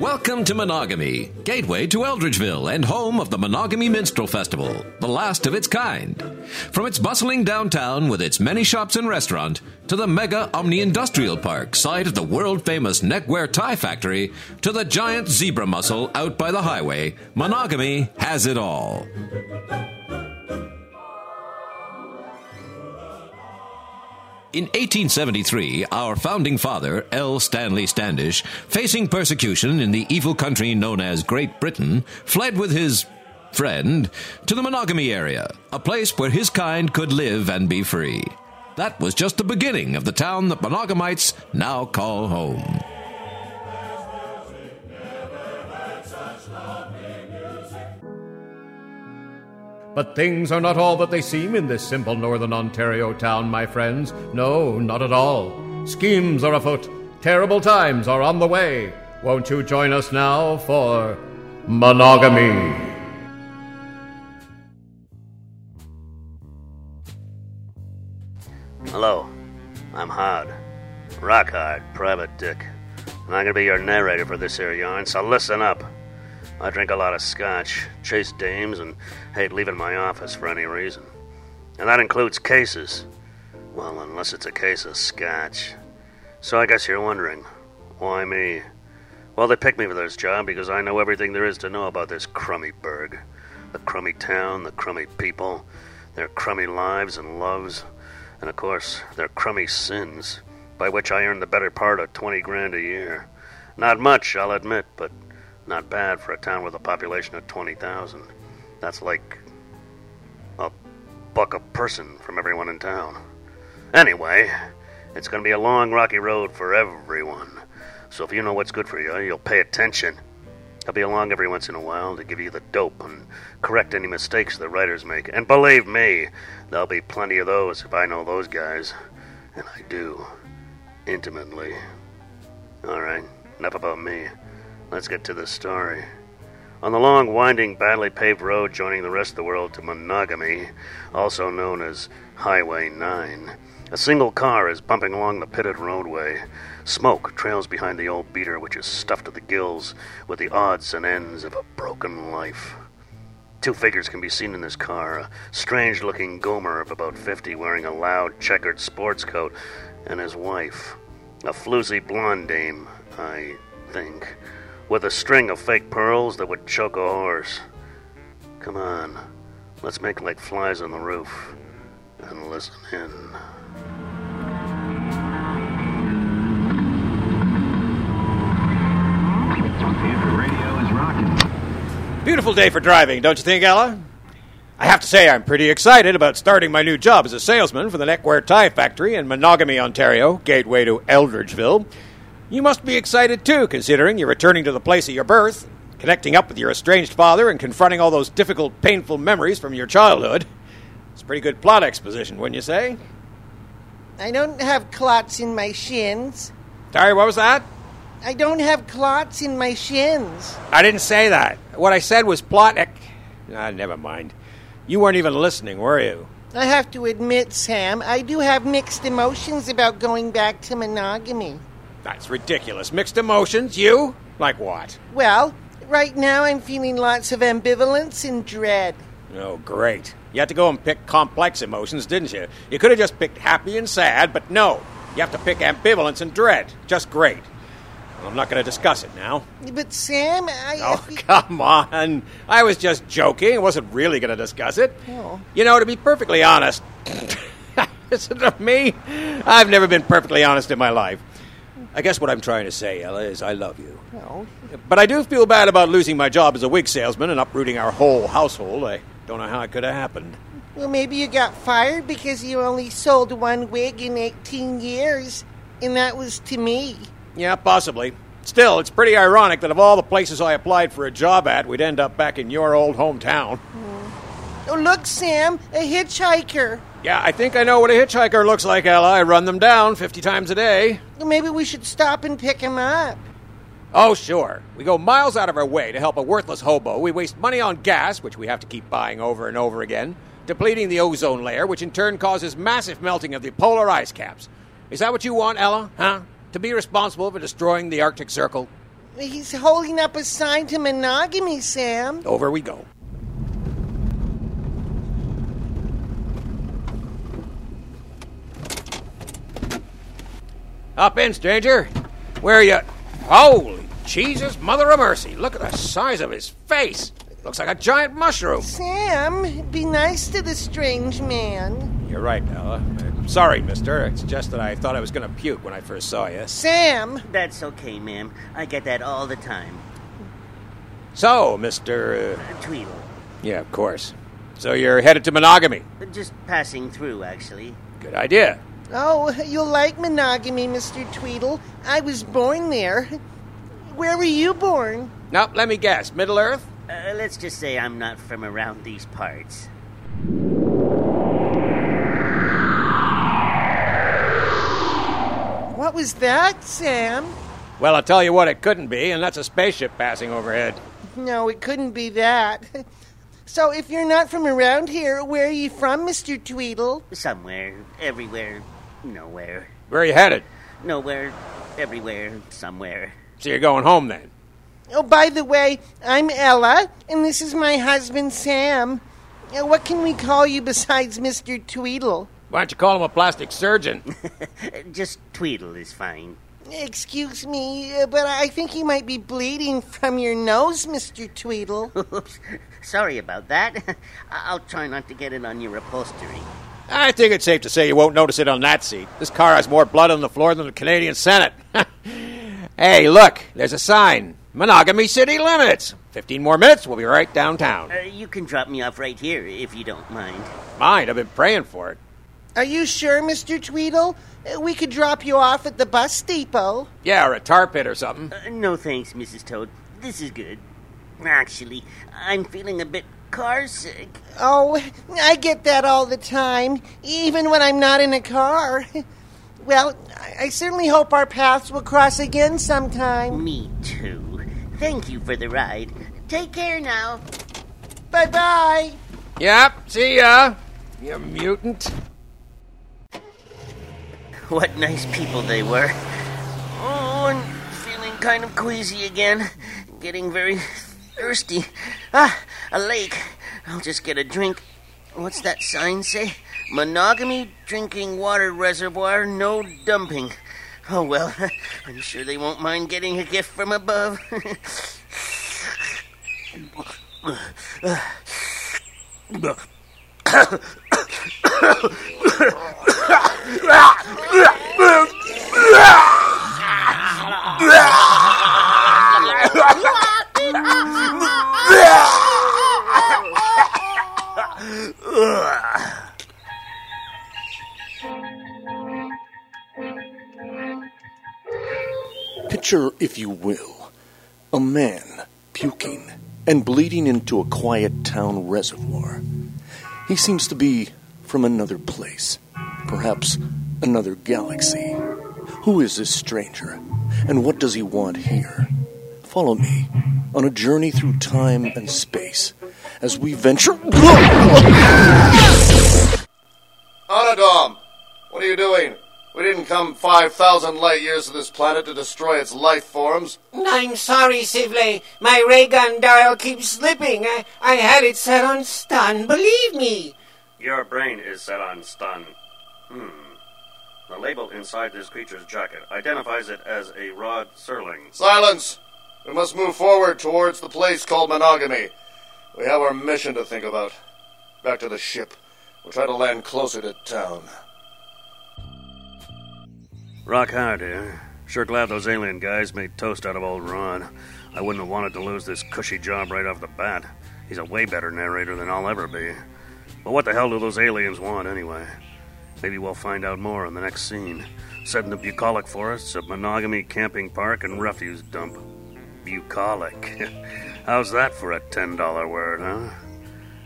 Welcome to Monogamy, gateway to Eldridgeville and home of the Monogamy Minstrel Festival, the last of its kind. From its bustling downtown with its many shops and restaurant, to the mega Omni Industrial Park, site of the world famous neckwear tie factory, to the giant zebra mussel out by the highway, Monogamy has it all. In 1873, our founding father, L. Stanley Standish, facing persecution in the evil country known as Great Britain, fled with his friend to the monogamy area, a place where his kind could live and be free. That was just the beginning of the town that monogamites now call home. But things are not all that they seem in this simple northern Ontario town, my friends. No, not at all. Schemes are afoot. Terrible times are on the way. Won't you join us now for monogamy? Hello, I'm Hard. Rock Hard, Private Dick. I'm gonna be your narrator for this here yarn, so listen up. I drink a lot of scotch, chase dames, and hate leaving my office for any reason. And that includes cases. Well, unless it's a case of scotch. So I guess you're wondering, why me? Well, they picked me for this job because I know everything there is to know about this crummy burg. The crummy town, the crummy people, their crummy lives and loves, and of course, their crummy sins, by which I earn the better part of 20 grand a year. Not much, I'll admit, but not bad for a town with a population of 20,000. That's like a buck a person from everyone in town. Anyway, it's going to be a long, rocky road for everyone. So if you know what's good for you, you'll pay attention. I'll be along every once in a while to give you the dope and correct any mistakes the writers make. And believe me, there'll be plenty of those if I know those guys. And I do. Intimately. Alright, enough about me. Let's get to the story. On the long, winding, badly paved road joining the rest of the world to monogamy, also known as Highway 9, a single car is bumping along the pitted roadway. Smoke trails behind the old beater, which is stuffed to the gills with the odds and ends of a broken life. Two figures can be seen in this car a strange looking Gomer of about 50 wearing a loud checkered sports coat, and his wife, a floozy blonde dame, I think, with a string of fake pearls that would choke a horse. Come on, let's make like flies on the roof and listen in. Beautiful day for driving, don't you think, Ella? I have to say, I'm pretty excited about starting my new job as a salesman for the Neckwear Tie Factory in Monogamy, Ontario, gateway to Eldridgeville. You must be excited too, considering you're returning to the place of your birth, connecting up with your estranged father, and confronting all those difficult, painful memories from your childhood. It's a pretty good plot exposition, wouldn't you say? I don't have clots in my shins. Sorry, what was that? I don't have clots in my shins. I didn't say that. What I said was plot. Ec- ah, never mind. You weren't even listening, were you? I have to admit, Sam, I do have mixed emotions about going back to monogamy. That's ridiculous. Mixed emotions? You? Like what? Well, right now I'm feeling lots of ambivalence and dread. Oh, great. You had to go and pick complex emotions, didn't you? You could have just picked happy and sad, but no. You have to pick ambivalence and dread. Just great. Well, I'm not going to discuss it now. But, Sam, I. Oh, come on. I was just joking. I wasn't really going to discuss it. Oh. You know, to be perfectly honest, listen to me. I've never been perfectly honest in my life. I guess what I'm trying to say, Ella, is I love you. No. But I do feel bad about losing my job as a wig salesman and uprooting our whole household. I don't know how it could have happened. Well, maybe you got fired because you only sold one wig in 18 years, and that was to me. Yeah, possibly. Still, it's pretty ironic that of all the places I applied for a job at, we'd end up back in your old hometown. Oh, look, Sam, a hitchhiker. Yeah, I think I know what a hitchhiker looks like, Ella. I run them down 50 times a day. Maybe we should stop and pick him up. Oh, sure. We go miles out of our way to help a worthless hobo. We waste money on gas, which we have to keep buying over and over again, depleting the ozone layer, which in turn causes massive melting of the polar ice caps. Is that what you want, Ella? Huh? To be responsible for destroying the Arctic Circle? He's holding up a sign to monogamy, Sam. Over we go. Up in, stranger. Where are you? Holy Jesus, Mother of Mercy. Look at the size of his face. Looks like a giant mushroom. Sam, be nice to the strange man. You're right, Ella. Uh, sorry, mister. It's just that I thought I was going to puke when I first saw you. Sam! That's okay, ma'am. I get that all the time. So, Mr. Uh, Tweedle. yeah, of course. So you're headed to monogamy. Just passing through, actually. Good idea. Oh, you'll like monogamy, Mr. Tweedle. I was born there. Where were you born? Now, let me guess. Middle Earth? Uh, let's just say I'm not from around these parts. What was that, Sam? Well, I'll tell you what it couldn't be, and that's a spaceship passing overhead. No, it couldn't be that. So, if you're not from around here, where are you from, Mr. Tweedle? Somewhere, everywhere, nowhere. Where are you headed? Nowhere, everywhere, somewhere. So you're going home then? Oh, by the way, I'm Ella, and this is my husband, Sam. Uh, What can we call you besides Mr. Tweedle? Why don't you call him a plastic surgeon? Just Tweedle is fine. Excuse me, uh, but I think you might be bleeding from your nose, Mr. Tweedle. Oops. Sorry about that. I- I'll try not to get it on your upholstery. I think it's safe to say you won't notice it on that seat. This car has more blood on the floor than the Canadian Senate. hey, look, there's a sign. Monogamy city limits. Fifteen more minutes, we'll be right downtown. Uh, you can drop me off right here if you don't mind. Mind, I've been praying for it. Are you sure, Mr. Tweedle? Uh, We could drop you off at the bus depot. Yeah, or a tar pit or something. Uh, no thanks, Mrs. Toad. This is good. Actually, I'm feeling a bit car sick. Oh, I get that all the time, even when I'm not in a car. Well, I I certainly hope our paths will cross again sometime. Me too. Thank you for the ride. Take care now. Bye bye. Yep, see ya, you mutant. What nice people they were. Oh, I'm feeling kind of queasy again. Getting very thirsty. Ah, a lake. I'll just get a drink. What's that sign say? Monogamy drinking water reservoir, no dumping. Oh well, I'm sure they won't mind getting a gift from above. Picture, if you will, a man puking and bleeding into a quiet town reservoir. He seems to be from another place, perhaps another galaxy. Who is this stranger, and what does he want here? Follow me on a journey through time and space as we venture. Anadom, what are you doing? We didn't come 5,000 light years to this planet to destroy its life forms. I'm sorry, Sivley. My ray gun dial keeps slipping. I, I had it set on stun. Believe me. Your brain is set on stun. Hmm. The label inside this creature's jacket identifies it as a Rod Serling. Silence! We must move forward towards the place called Monogamy. We have our mission to think about. Back to the ship. We'll try to land closer to town. Rock hard here. Sure glad those alien guys made toast out of old Ron. I wouldn't have wanted to lose this cushy job right off the bat. He's a way better narrator than I'll ever be. But what the hell do those aliens want anyway? Maybe we'll find out more in the next scene. Set in the bucolic forests of Monogamy Camping Park and Refuse Dump. Bucolic. How's that for a $10 word, huh?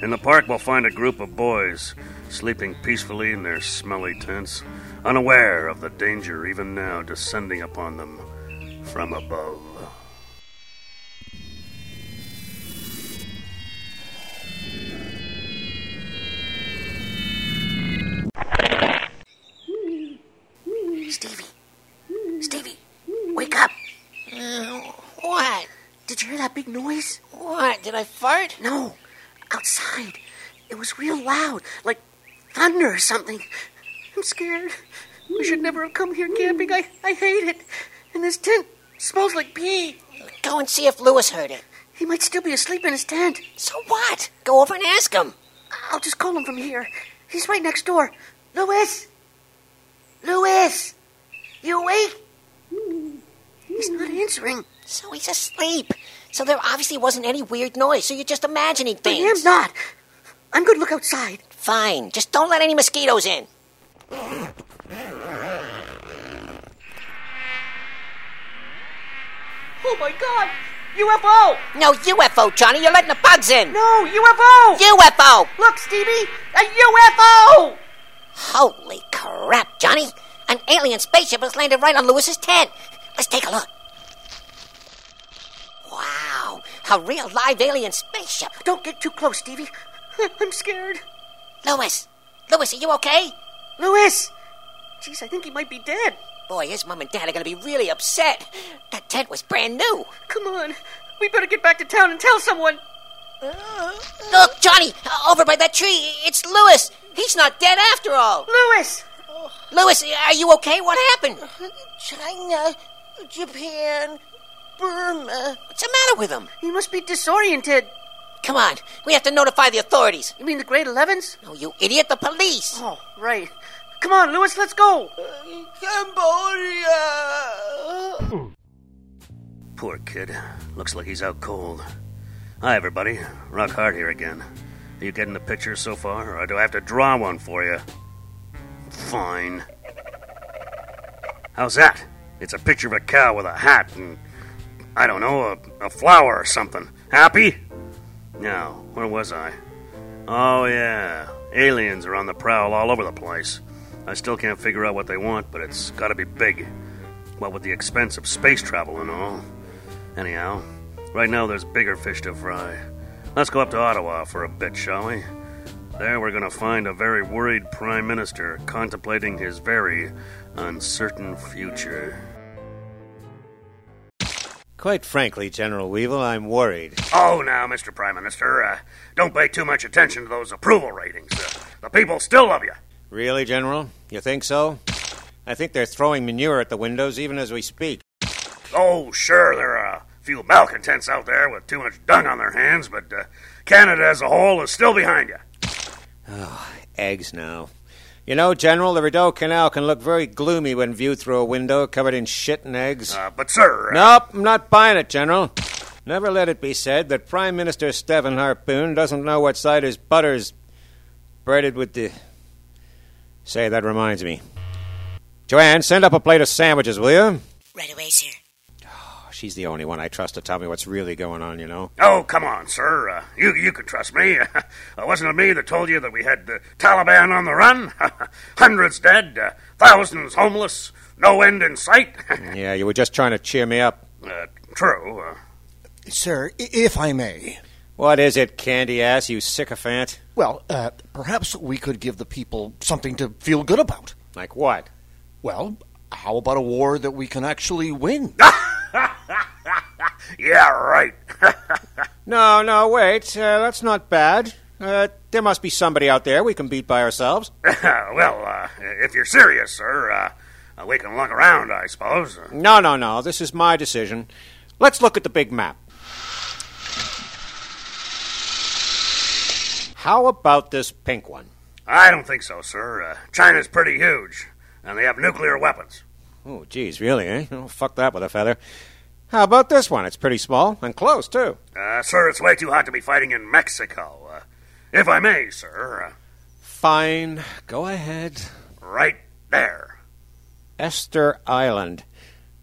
In the park, we'll find a group of boys sleeping peacefully in their smelly tents, unaware of the danger even now descending upon them from above. Stevie. Stevie, wake up. What? That big noise? What? Did I fart? No, outside. It was real loud, like thunder or something. I'm scared. We should never have come here camping. I, I hate it. And this tent smells like pee. Go and see if Lewis heard it. He might still be asleep in his tent. So what? Go over and ask him. I'll just call him from here. He's right next door. Louis! Louis! You awake? He's not answering. So he's asleep. So there obviously wasn't any weird noise, so you're just imagining things. I am not. I'm going to look outside. Fine. Just don't let any mosquitoes in. Oh my god! UFO! No UFO, Johnny. You're letting the bugs in. No, UFO! UFO! Look, Stevie! A UFO! Holy crap, Johnny. An alien spaceship has landed right on Lewis's tent. Let's take a look. A real live alien spaceship. Don't get too close, Stevie. I'm scared. Lewis. Lewis, are you okay? Louis! Jeez, I think he might be dead. Boy, his mom and dad are going to be really upset. That tent was brand new. Come on. We better get back to town and tell someone. Look, Johnny, uh, over by that tree. It's Lewis. He's not dead after all. Louis! Lewis, are you okay? What happened? China, Japan, Burma. What's the matter with him? He must be disoriented. Come on, we have to notify the authorities. You mean the grade 11s? No, you idiot, the police. Oh, right. Come on, Louis, let's go. Cambodia! Poor kid. Looks like he's out cold. Hi, everybody. Rock Hard here again. Are you getting the picture so far, or do I have to draw one for you? Fine. How's that? It's a picture of a cow with a hat and, I don't know, a, a flower or something. Happy? Now, where was I? Oh, yeah. Aliens are on the prowl all over the place. I still can't figure out what they want, but it's gotta be big. What with the expense of space travel and all. Anyhow, right now there's bigger fish to fry. Let's go up to Ottawa for a bit, shall we? There we're gonna find a very worried Prime Minister contemplating his very uncertain future. Quite frankly, General Weevil, I'm worried. Oh, now, Mr. Prime Minister, uh, don't pay too much attention to those approval ratings. Uh, the people still love you. Really, General? You think so? I think they're throwing manure at the windows even as we speak. Oh, sure, there are a few malcontents out there with too much dung on their hands, but uh, Canada as a whole is still behind you. Oh, eggs now. You know, General, the Rideau Canal can look very gloomy when viewed through a window covered in shit and eggs. Uh, but, sir. uh, Nope, I'm not buying it, General. Never let it be said that Prime Minister Stephen Harpoon doesn't know what side his butter's breaded with the. Say, that reminds me. Joanne, send up a plate of sandwiches, will you? Right away, sir. She's the only one I trust to tell me what's really going on, you know. Oh, come on, sir. Uh, you you can trust me. uh, wasn't it me that told you that we had the Taliban on the run? Hundreds dead, uh, thousands homeless, no end in sight. Yeah, you were just trying to cheer me up. uh, true. Uh, Sir, i- if I may. What is it, candy ass, you sycophant? Well, uh, perhaps we could give the people something to feel good about. Like what? Well, how about a war that we can actually win? Yeah, right. No, no, wait. Uh, that's not bad. Uh, there must be somebody out there we can beat by ourselves. well, uh, if you're serious, sir, uh, uh, we can look around, I suppose. No, no, no. This is my decision. Let's look at the big map. How about this pink one? I don't think so, sir. Uh, China's pretty huge, and they have nuclear weapons. Oh, geez, really, eh? Oh, fuck that with a feather. How about this one? It's pretty small and close, too. Uh, sir, it's way too hot to be fighting in Mexico. Uh, if I may, sir, uh, Fine. Go ahead. right there. Esther Island.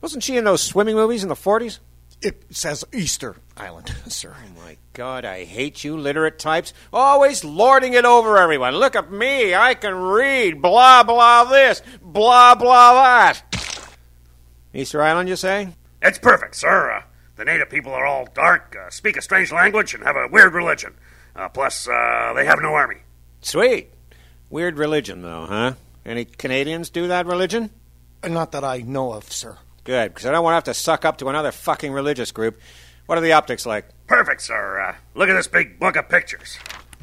Wasn't she in those swimming movies in the 40s? It says Easter Island, sir. Oh my God, I hate you literate types. Always lording it over everyone. Look at me, I can read. Blah, blah, this. Blah, blah, that. Easter Island, you say? It's perfect, sir. Uh, the native people are all dark, uh, speak a strange language, and have a weird religion. Uh, plus, uh, they have no army. Sweet. Weird religion, though, huh? Any Canadians do that religion? Not that I know of, sir. Good, because I don't want to have to suck up to another fucking religious group. What are the optics like? Perfect, sir. Uh, look at this big book of pictures.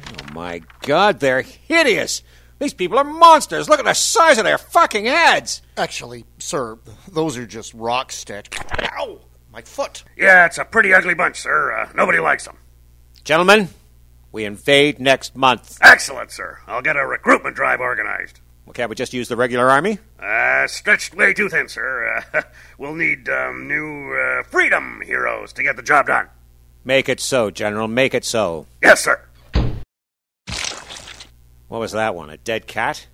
Oh my god, they're hideous! These people are monsters! Look at the size of their fucking heads! Actually, sir, those are just rock sticks. Ow! My foot. Yeah, it's a pretty ugly bunch, sir. Uh, nobody likes them. Gentlemen, we invade next month. Excellent, sir. I'll get a recruitment drive organized. Well, can't we just use the regular army? Uh, stretched way too thin, sir. Uh, we'll need um, new uh, freedom heroes to get the job done. Make it so, General. Make it so. Yes, sir. What was that one? A dead cat?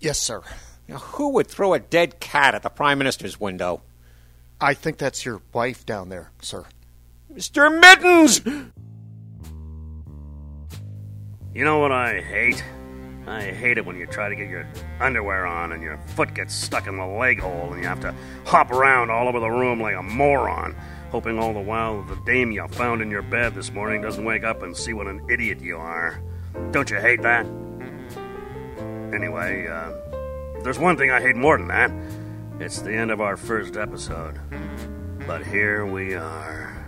Yes, sir. Now, who would throw a dead cat at the Prime Minister's window? I think that's your wife down there, sir. Mr. Mittens! You know what I hate? I hate it when you try to get your underwear on and your foot gets stuck in the leg hole and you have to hop around all over the room like a moron, hoping all the while that the dame you found in your bed this morning doesn't wake up and see what an idiot you are. Don't you hate that? Anyway, uh, there's one thing I hate more than that. It's the end of our first episode. But here we are.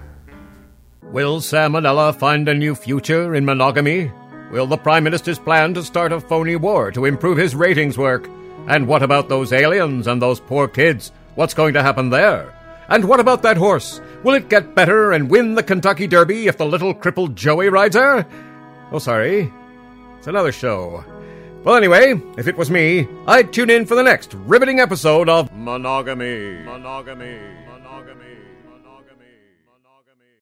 Will and find a new future in monogamy? Will the Prime Minister's plan to start a phony war to improve his ratings work? And what about those aliens and those poor kids? What's going to happen there? And what about that horse? Will it get better and win the Kentucky Derby if the little crippled Joey rides her? Oh, sorry. It's another show. Well, anyway, if it was me, I'd tune in for the next riveting episode of Monogamy. Monogamy.